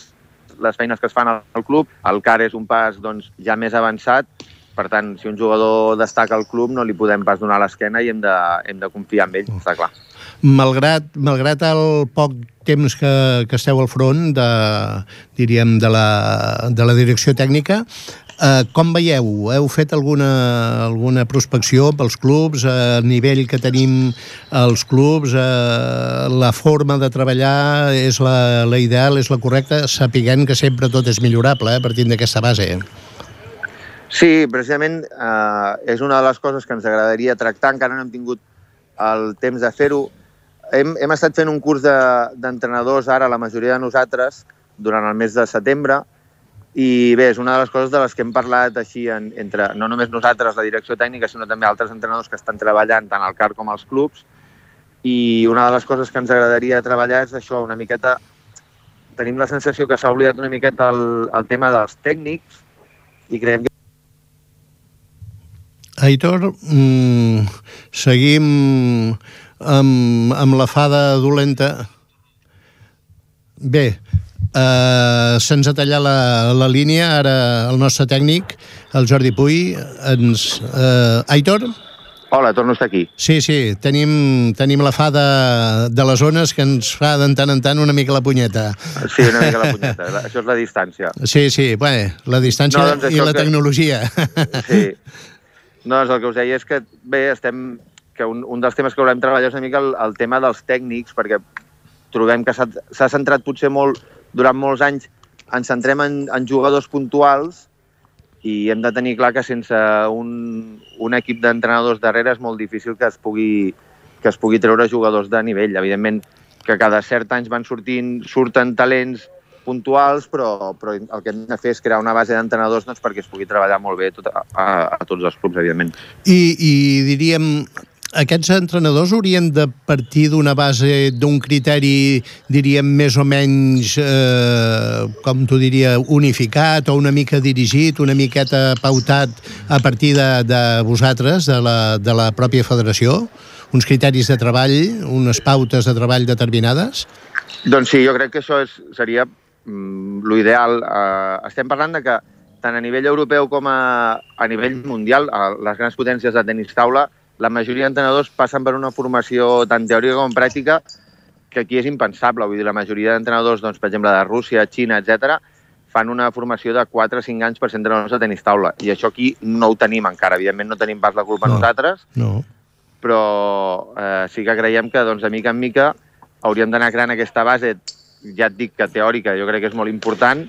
les feines que es fan al, al club. El CAR és un pas doncs, ja més avançat, per tant, si un jugador destaca al club no li podem pas donar l'esquena i hem de, hem de confiar en ell, està clar. Malgrat, malgrat el poc temps que, que esteu al front de, diríem, de la, de la direcció tècnica, eh, com veieu? Heu fet alguna, alguna prospecció pels clubs, a nivell que tenim els clubs, eh, la forma de treballar és la, la ideal, és la correcta, sapiguent que sempre tot és millorable, eh, partint d'aquesta base. Sí, precisament eh, és una de les coses que ens agradaria tractar, encara no hem tingut el temps de fer-ho. Hem, hem estat fent un curs d'entrenadors de, ara, la majoria de nosaltres, durant el mes de setembre, i bé, és una de les coses de les que hem parlat així en, entre, no només nosaltres, la direcció tècnica, sinó també altres entrenadors que estan treballant tant al CAR com als clubs, i una de les coses que ens agradaria treballar és això, una miqueta... Tenim la sensació que s'ha oblidat una miqueta el, el tema dels tècnics i creiem que Aitor, mm, seguim amb, amb la fada dolenta. Bé, eh, se'ns ha tallat la, la línia, ara el nostre tècnic, el Jordi Puy, ens... Eh, Aitor? Hola, torno a estar aquí. Sí, sí, tenim, tenim la fada de les zones que ens fa de tant en tant una mica la punyeta. Sí, una mica la punyeta. això és la distància. Sí, sí, bé, la distància no, doncs i la que... tecnologia. Sí. No, doncs el que us deia és que, bé, estem que un, un dels temes que volem treballar és una mica el, el tema dels tècnics, perquè trobem que s'ha centrat potser molt, durant molts anys, ens centrem en, en jugadors puntuals i hem de tenir clar que sense un, un equip d'entrenadors darrere és molt difícil que es pugui, que es pugui treure jugadors de nivell. Evidentment que cada cert anys van sortint, surten talents puntuals, però, però el que hem de fer és crear una base d'entrenadors doncs, perquè es pugui treballar molt bé tot a, a, a tots els clubs, evidentment. I, i diríem, aquests entrenadors haurien de partir d'una base, d'un criteri, diríem, més o menys, eh, com tu diria, unificat o una mica dirigit, una miqueta pautat a partir de, de vosaltres, de la, de la pròpia federació? Uns criteris de treball, unes pautes de treball determinades? Doncs sí, jo crec que això és, seria mm, l'ideal. Eh, estem parlant de que tant a nivell europeu com a, a nivell mundial, a les grans potències de tenis taula, la majoria d'entrenadors passen per una formació tant teòrica com pràctica que aquí és impensable. Vull dir, la majoria d'entrenadors, doncs, per exemple, de Rússia, Xina, etc, fan una formació de 4 o 5 anys per ser entrenadors de tenis taula. I això aquí no ho tenim encara. Evidentment no tenim pas la culpa no, nosaltres, no. però eh, sí que creiem que, doncs, de mica en mica hauríem d'anar creant aquesta base, ja et dic que teòrica, jo crec que és molt important,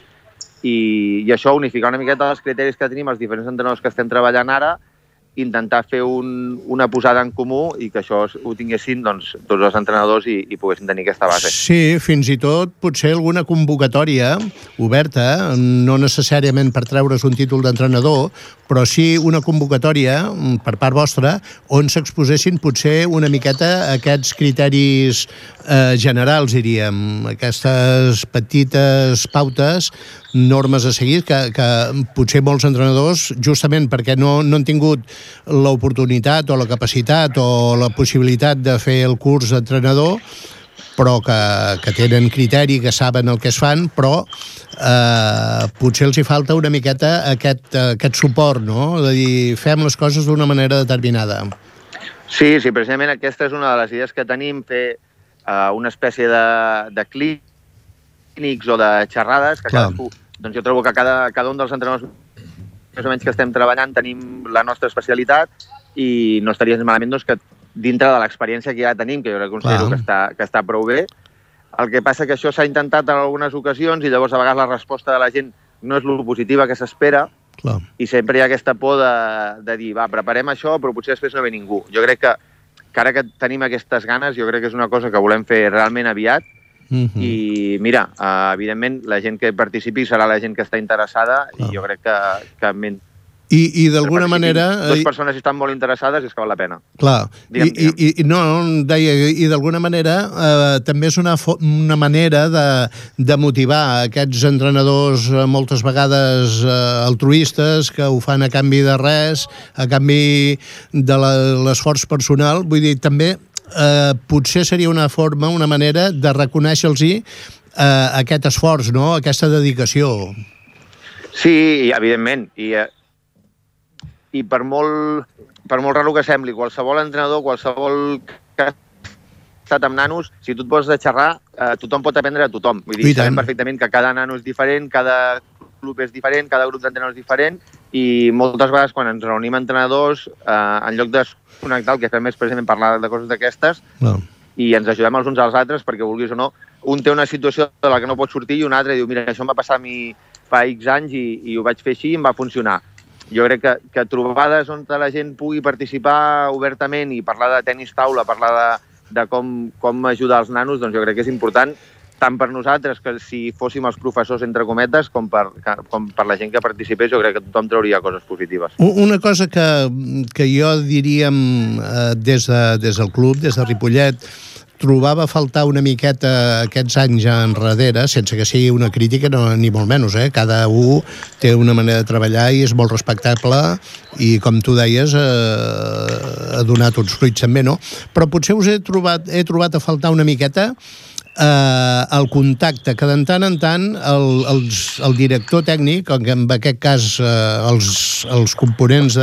i, i això, unificar una miqueta els criteris que tenim els diferents entrenadors que estem treballant ara, intentar fer un, una posada en comú i que això ho tinguessin doncs, tots els entrenadors i, i poguessin tenir aquesta base. Sí, fins i tot potser alguna convocatòria oberta, no necessàriament per treure's un títol d'entrenador, però sí una convocatòria mm, per part vostra on s'exposessin potser una miqueta aquests criteris eh, generals, diríem, aquestes petites pautes normes a seguir que, que potser molts entrenadors, justament perquè no, no han tingut l'oportunitat o la capacitat o la possibilitat de fer el curs d'entrenador, però que, que tenen criteri, que saben el que es fan, però eh, potser els hi falta una miqueta aquest, aquest suport, no? De dir, fem les coses d'una manera determinada. Sí, sí, precisament aquesta és una de les idees que tenim, fer eh, una espècie de, de clínics o de xerrades, que Clar. cadascú... Doncs jo trobo que cada, cada un dels entrenadors més o menys que estem treballant tenim la nostra especialitat i no estaria malament doncs, que dintre de l'experiència que ja tenim, que jo crec que considero que està, que està prou bé. El que passa que això s'ha intentat en algunes ocasions i llavors a vegades la resposta de la gent no és lo positiva que s'espera i sempre hi ha aquesta por de, de dir, va, preparem això, però potser després no ve ningú. Jo crec que, que ara que tenim aquestes ganes, jo crec que és una cosa que volem fer realment aviat Uh -huh. I mira, uh, evidentment la gent que participi serà la gent que està interessada Clar. i jo crec que, que i, i d'alguna manera... Dues persones estan molt interessades i que val la pena. Clar, digue'm, I, i, i no, deia, i d'alguna manera eh, també és una, una manera de, de motivar aquests entrenadors eh, moltes vegades eh, altruistes que ho fan a canvi de res, a canvi de l'esforç personal. Vull dir, també eh, potser seria una forma, una manera de reconèixer-los eh, aquest esforç, no? aquesta dedicació. Sí, evidentment. I, eh, i per molt, per molt raro que sembli, qualsevol entrenador, qualsevol que estat amb nanos, si tu et vols de xerrar, eh, tothom pot aprendre a tothom. Vull dir, sabem perfectament que cada nano és diferent, cada club és diferent, cada grup d'entrenadors és diferent, i moltes vegades quan ens reunim entrenadors, eh, en lloc de connectar, el que fem és precisament parlar de coses d'aquestes No. i ens ajudem els uns als altres perquè, vulguis o no, un té una situació de la que no pot sortir i un altre diu, mira, això em va passar a mi fa X anys i, i ho vaig fer així i em va funcionar. Jo crec que, que trobades on la gent pugui participar obertament i parlar de tennis taula, parlar de, de com, com ajudar els nanos, doncs jo crec que és important tant per nosaltres, que si fóssim els professors, entre cometes, com per, com per la gent que participés, jo crec que tothom trauria coses positives. Una cosa que, que jo diríem eh, des, de, des del club, des de Ripollet, trobava a faltar una miqueta aquests anys enrere, sense que sigui una crítica, no, ni molt menys, eh? cada un té una manera de treballar i és molt respectable i, com tu deies, eh, ha donat uns fruits també, no? Però potser us he trobat, he trobat a faltar una miqueta eh, el contacte, que de tant en tant el, els, el director tècnic, en aquest cas eh, els, els components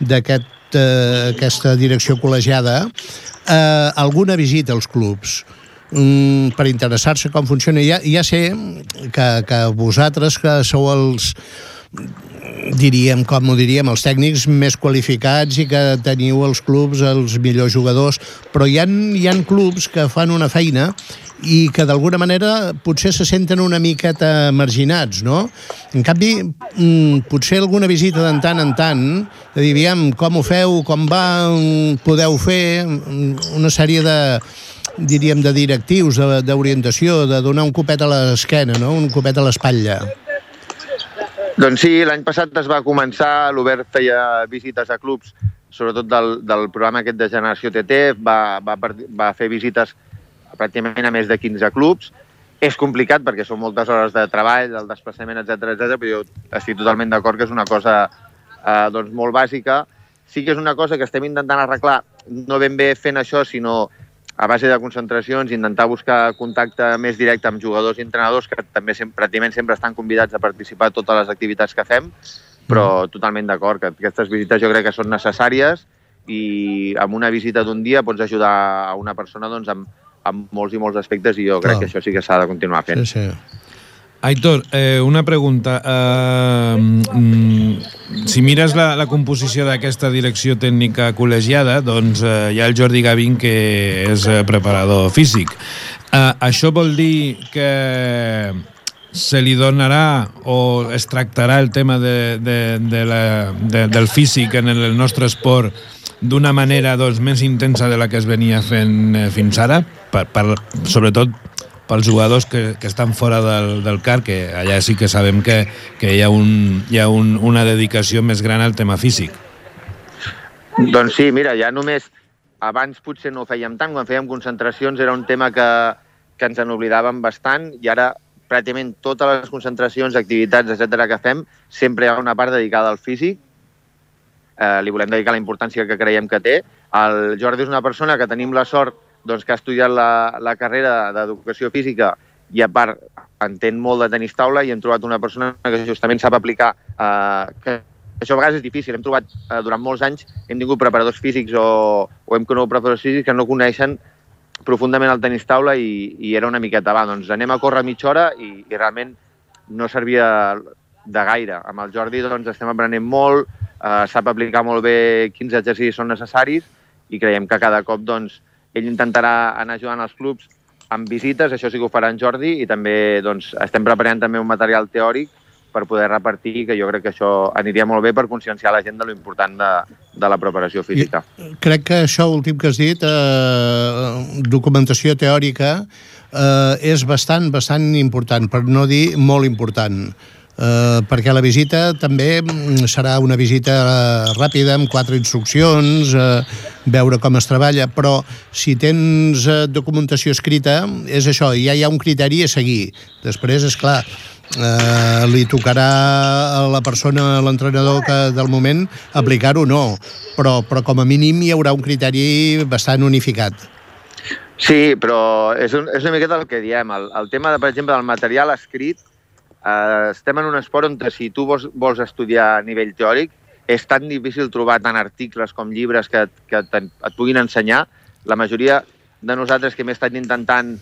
d'aquest eh, aquesta direcció col·legiada, eh, alguna visita als clubs mm, per interessar-se com funciona. Ja, ja sé que, que vosaltres, que sou els diríem, com ho diríem, els tècnics més qualificats i que teniu els clubs els millors jugadors, però hi ha, hi ha clubs que fan una feina i que d'alguna manera potser se senten una miqueta marginats, no? En canvi, mm, potser alguna visita de tant en tant, de dir, aviam, com ho feu, com va, mm, podeu fer, mm, una sèrie de diríem, de directius, d'orientació, de, de donar un copet a l'esquena, no? un copet a l'espatlla. Doncs sí, l'any passat es va començar, l'Obert feia visites a clubs, sobretot del, del programa aquest de Generació TT, va, va, va fer visites pràcticament a més de 15 clubs. És complicat perquè són moltes hores de treball, el desplaçament, etc etc. però jo estic totalment d'acord que és una cosa eh, doncs molt bàsica. Sí que és una cosa que estem intentant arreglar, no ben bé fent això, sinó a base de concentracions, intentar buscar contacte més directe amb jugadors i entrenadors que també sempre, pràcticament sempre estan convidats a participar a totes les activitats que fem, però totalment d'acord que aquestes visites jo crec que són necessàries i amb una visita d'un dia pots ajudar a una persona doncs, amb, amb molts i molts aspectes i jo crec Clar. que això sí que s'ha de continuar fent. Sí, sí. Aitor, eh, una pregunta. Eh, mm, si mires la, la composició d'aquesta direcció tècnica col·legiada, doncs eh, hi ha el Jordi Gavín, que és eh, preparador físic. Eh, això vol dir que se li donarà o es tractarà el tema de, de, de la, de, del físic en el nostre esport d'una manera doncs, més intensa de la que es venia fent eh, fins ara, per, per, sobretot pels jugadors que, que estan fora del, del CAR, que allà sí que sabem que, que hi ha, un, hi ha un, una dedicació més gran al tema físic. Doncs sí, mira, ja només abans potser no ho fèiem tant, quan fèiem concentracions era un tema que, que ens en oblidàvem bastant i ara pràcticament totes les concentracions, activitats, etc que fem, sempre hi ha una part dedicada al físic, eh, li volem dedicar la importància que creiem que té. El Jordi és una persona que tenim la sort doncs, que ha estudiat la, la carrera d'educació física i a part entén molt de tenis taula i hem trobat una persona que justament sap aplicar eh, que això a vegades és difícil. Hem trobat, eh, durant molts anys, hem tingut preparadors físics o, o hem conegut preparadors físics que no coneixen profundament el tenis taula i, i era una miqueta, va, doncs anem a córrer mitja hora i, i realment no servia de gaire. Amb el Jordi doncs, estem aprenent molt, eh, sap aplicar molt bé quins exercicis són necessaris i creiem que cada cop doncs, ell intentarà anar ajudant els clubs amb visites, això sí que ho farà en Jordi, i també doncs, estem preparant també un material teòric per poder repartir, que jo crec que això aniria molt bé per conscienciar la gent de lo important de, de la preparació física. Crec que això últim que has dit, eh, documentació teòrica, eh, és bastant, bastant important, per no dir molt important. Eh, perquè la visita també mm, serà una visita eh, ràpida, amb quatre instruccions, eh, veure com es treballa, però si tens eh, documentació escrita, és això, ja hi ha un criteri a seguir. Després, és clar, eh, li tocarà a la persona, a l'entrenador que del moment, aplicar-ho o no, però, però com a mínim hi haurà un criteri bastant unificat. Sí, però és, un, és una miqueta el que diem. El, el tema, de, per exemple, del material escrit, eh, estem en un esport on si tu vols, vols estudiar a nivell teòric, és tan difícil trobar tant articles com llibres que, que te, et puguin ensenyar. La majoria de nosaltres que hem estat intentant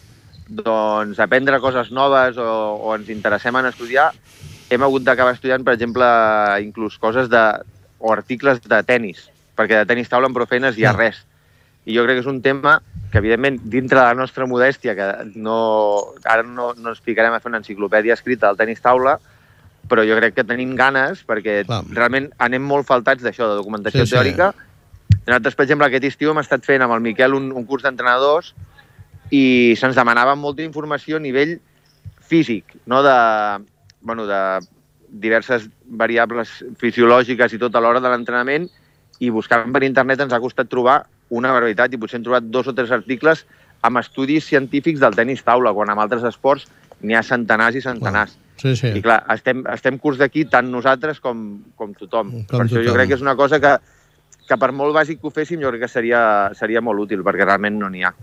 doncs, aprendre coses noves o, o ens interessem en estudiar, hem hagut d'acabar estudiant, per exemple, inclús coses de, o articles de tennis, perquè de tennis taula en prou feines hi ha res. I jo crec que és un tema que, evidentment, dintre de la nostra modèstia, que no, ara no, no ens ficarem a fer una enciclopèdia escrita del tennis taula, però jo crec que tenim ganes, perquè Clar. realment anem molt faltats d'això, de documentació Sí, sí. teòrica. Nosaltres, per exemple, aquest estiu hem estat fent amb el Miquel un, un curs d'entrenadors i se'ns demanava molta informació a nivell físic, no de, bueno, de diverses variables fisiològiques i tot a l'hora de l'entrenament i buscant per internet ens ha costat trobar una barbaritat i potser hem trobat dos o tres articles amb estudis científics del tennis taula, quan amb altres esports n'hi ha centenars i centenars. Sí, sí. I clar, estem, estem curs d'aquí tant nosaltres com, com tothom. Com per això tothom. jo crec que és una cosa que, que per molt bàsic que ho féssim, jo crec que seria, seria molt útil, perquè realment no n'hi ha.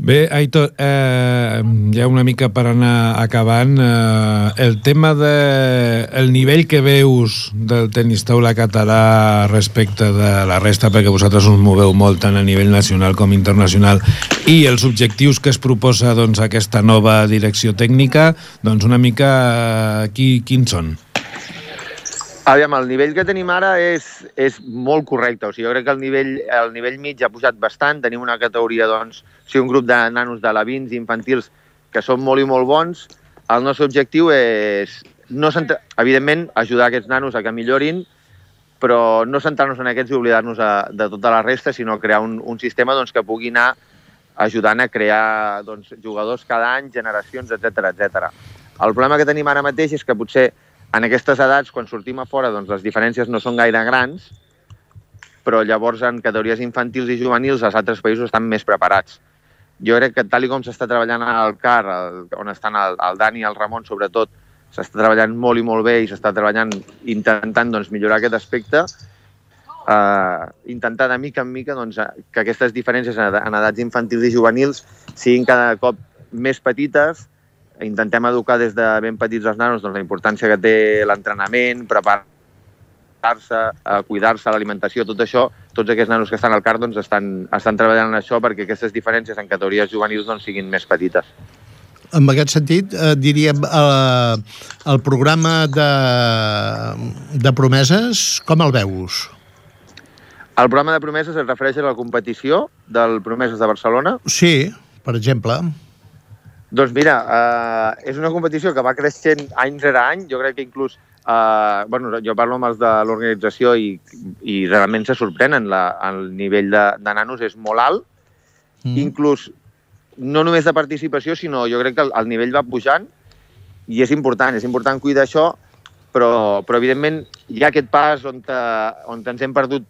Bé, Aitor, eh, ja una mica per anar acabant, eh, el tema de el nivell que veus del tenis taula català respecte de la resta, perquè vosaltres us moveu molt tant a nivell nacional com internacional, i els objectius que es proposa doncs, aquesta nova direcció tècnica, doncs una mica eh, qui, quins són? Aviam, el nivell que tenim ara és, és molt correcte. O sigui, jo crec que el nivell, el nivell mig ha pujat bastant. Tenim una categoria, doncs, o sigui, un grup de nanos de lavins i infantils que són molt i molt bons. El nostre objectiu és, no evidentment, ajudar aquests nanos a que millorin, però no centrar-nos en aquests i oblidar-nos de tota la resta, sinó crear un, un sistema doncs, que pugui anar ajudant a crear doncs, jugadors cada any, generacions, etc etc. El problema que tenim ara mateix és que potser en aquestes edats, quan sortim a fora, doncs les diferències no són gaire grans, però llavors en categories infantils i juvenils els altres països estan més preparats. Jo crec que tal com s'està treballant al CAR, el, on estan el, el Dani i el Ramon sobretot, s'està treballant molt i molt bé i s'està treballant intentant doncs, millorar aquest aspecte, eh, intentar de mica en mica doncs, que aquestes diferències en edats infantils i juvenils siguin cada cop més petites, intentem educar des de ben petits els nanos doncs, la importància que té l'entrenament, preparar-se, eh, cuidar-se, l'alimentació, tot això, tots aquests nanos que estan al CAR doncs, estan, estan treballant en això perquè aquestes diferències en categories juvenils doncs, siguin més petites. En aquest sentit, eh, diríem, eh, el programa de, de promeses, com el veus? El programa de promeses es refereix a la competició del Promeses de Barcelona. Sí, per exemple. Doncs mira, eh, és una competició que va creixent any rere any. Jo crec que inclús, eh, bueno, jo parlo amb els de l'organització i, i realment se sorprenen. La, el nivell de, de nanos és molt alt. Mm. Inclús, no només de participació, sinó jo crec que el, el nivell va pujant i és important, és important cuidar això, però, però evidentment hi ha aquest pas on, te, on ens hem perdut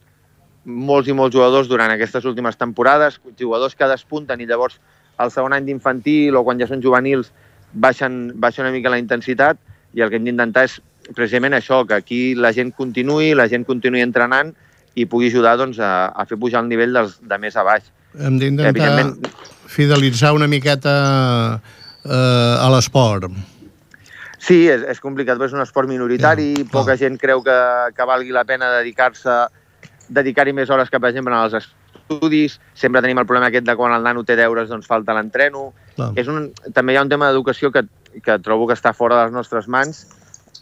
molts i molts jugadors durant aquestes últimes temporades, jugadors que despunten i llavors al segon any d'infantil o quan ja són juvenils baixen, baixa una mica la intensitat i el que hem d'intentar és precisament això, que aquí la gent continuï, la gent continuï entrenant i pugui ajudar doncs, a, a fer pujar el nivell dels, de més a baix. Hem d'intentar Evidentment- fidelitzar una miqueta eh, a l'esport. Sí, és, és complicat, però és un esport minoritari, Ja, poca clar. gent creu que, que valgui la pena dedicar-se dedicar-hi més hores que, per exemple, als estudis. Sempre tenim el problema aquest de quan el nano té deures, doncs falta l'entreno. És un, també hi ha un tema d'educació que, que trobo que està fora de les nostres mans,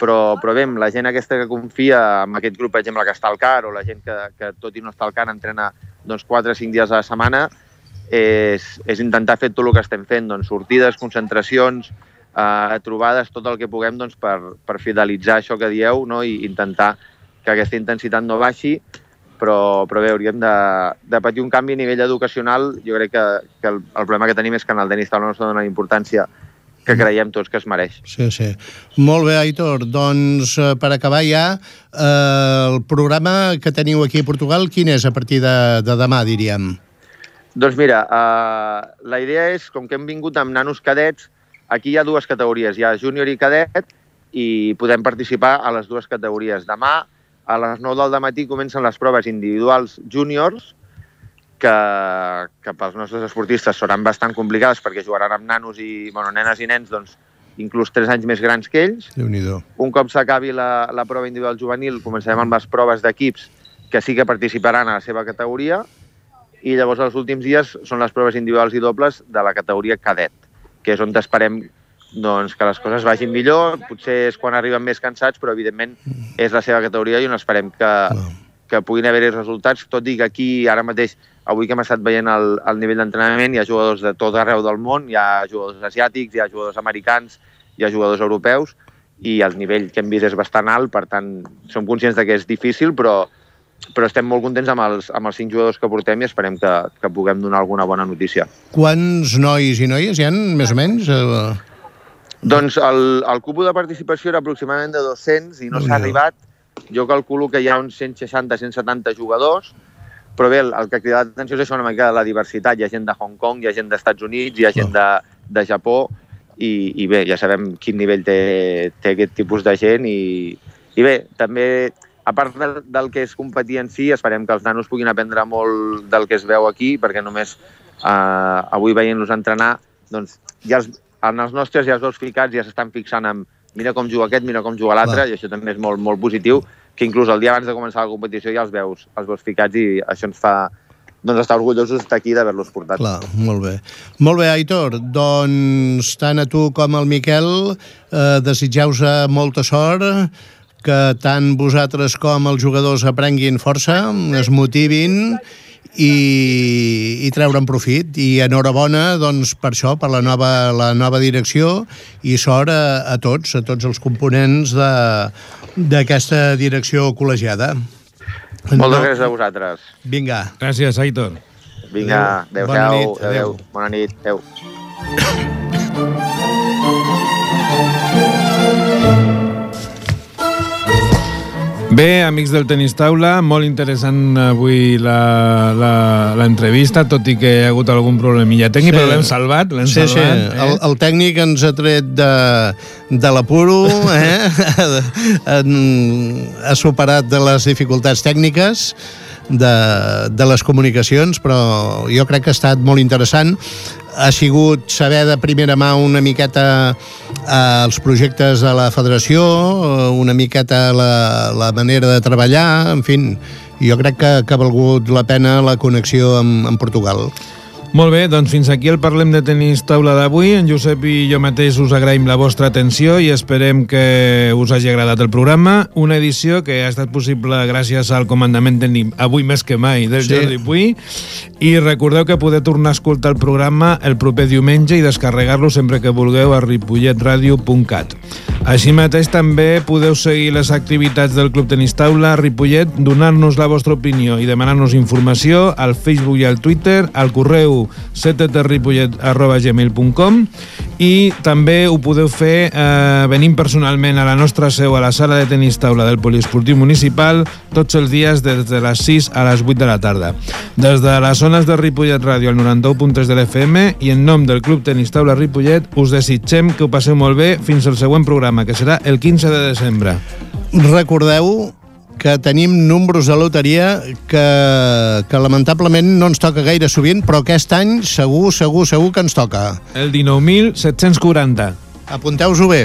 però, però bé, la gent aquesta que confia en aquest grup, per exemple, que està al CAR, o la gent que, que tot i no està al CAR entrena doncs, 4 o 5 dies a la setmana, és, és intentar fer tot el que estem fent, doncs, sortides, concentracions, eh, trobades, tot el que puguem doncs, per, per fidelitzar això que dieu no? i intentar que aquesta intensitat no baixi, però, però bé, hauríem de, de patir un canvi a nivell educacional. Jo crec que, que el, el problema que tenim és que en el tenis taula no s'ha donat la importància que creiem tots que es mereix. Sí, sí. Molt bé, Aitor. Doncs, eh, per acabar ja, eh, el programa que teniu aquí a Portugal, quin és a partir de, de demà, diríem? Doncs mira, uh, la idea és, com que hem vingut amb nanos cadets, aquí hi ha dues categories, hi ha júnior i cadet, i podem participar a les dues categories. Demà, a les 9 del matí, comencen les proves individuals júniors, que, que pels nostres esportistes seran bastant complicades perquè jugaran amb nanos i, bueno, nenes i nens, doncs, inclús 3 anys més grans que ells. Un cop s'acabi la, la prova individual juvenil, començarem amb les proves d'equips que sí que participaran a la seva categoria i llavors els últims dies són les proves individuals i dobles de la categoria cadet, que és on esperem doncs, que les coses vagin millor, potser és quan arriben més cansats, però evidentment és la seva categoria i on esperem que, que puguin haver-hi resultats, tot i que aquí ara mateix, avui que hem estat veient el, el nivell d'entrenament, hi ha jugadors de tot arreu del món, hi ha jugadors asiàtics, hi ha jugadors americans, hi ha jugadors europeus, i el nivell que hem vist és bastant alt, per tant, som conscients de que és difícil, però, però estem molt contents amb els, amb els cinc jugadors que portem i esperem que, que puguem donar alguna bona notícia. Quants nois i noies hi han, més o menys? Eh, Doncs el, el cupo de participació era aproximadament de 200 i no s'ha arribat. Jo calculo que hi ha uns 160-170 jugadors, però bé, el, el que crida l'atenció és això una mica de la diversitat. Hi ha gent de Hong Kong, hi ha gent dels Estats Units, hi ha gent de, de Japó, i, i bé, ja sabem quin nivell té, té aquest tipus de gent i, i bé, també a part del, del que és competir en si, esperem que els nanos puguin aprendre molt del que es veu aquí, perquè només eh, avui veient-los entrenar, doncs ja els, en els nostres ja els veus ficats, ja s'estan fixant en mira com juga aquest, mira com juga l'altre, i això també és molt, molt positiu, que inclús el dia abans de començar la competició ja els veus, els veus ficats i això ens fa doncs, estar orgullosos d'estar aquí d'haver-los portat. Clar, molt bé. Molt bé, Aitor, doncs tant a tu com al Miquel eh, desitjeu-vos molta sort, que tant vosaltres com els jugadors aprenguin força, es motivin i, i treure'n profit. I enhorabona doncs, per això, per la nova, la nova direcció i sort a, a tots, a tots els components de- d'aquesta direcció col·legiada. Moltes gràcies a vosaltres. Vinga. Gràcies, Aitor. Vinga, Adéu. adéu-siau. Bona nit, adéu. Adéu. Bona nit. Adéu. Bé, amics del Tenis Taula, molt interessant avui la- la- l'entrevista, tot i que hi ha hagut algun problemilla tècnic, Sí. però l'hem salvat, l'hem Sí, sí, salvat. eh? el, el tècnic ens ha tret de, de l'apuro, eh? Ha superat de les dificultats tècniques de, de les comunicacions, però jo crec que ha estat molt interessant. Ha sigut saber de primera mà una miqueta els projectes de la federació, eh, una miqueta la, la manera de treballar, en fi, jo crec que, que ha valgut la pena la connexió amb, amb Portugal. Molt bé, doncs fins aquí el Parlem de Tenis Taula d'avui. En Josep i jo mateix us agraïm la vostra atenció i esperem que us hagi agradat el programa. Una edició que ha estat possible gràcies al comandament tècnic, avui més que mai, del Sí. Jordi Puy. I recordeu que podeu tornar a escoltar el programa el proper diumenge i descarregar-lo sempre que vulgueu a ripolletradio.cat. Així mateix també podeu seguir les activitats del Club Tenis Taula a Ripollet, donar-nos la vostra opinió i demanar-nos informació al Facebook i al Twitter, al correu cttripollet.gmail.com i també ho podeu fer eh, venint personalment a la nostra seu a la sala de tenis taula del Poliesportiu Municipal tots els dies des de les 6 a les 8 de la tarda. Des de les zones de Ripollet Ràdio al 91.3 de l'FM i en nom del Club Tenis Taula Ripollet us desitgem que ho passeu molt bé fins al següent programa, que serà el 15 de desembre. recordeu que tenim números de loteria que, que lamentablement no ens toca gaire sovint, però aquest any segur, segur, segur que ens toca. El 19.740. Apunteu-vos-ho bé.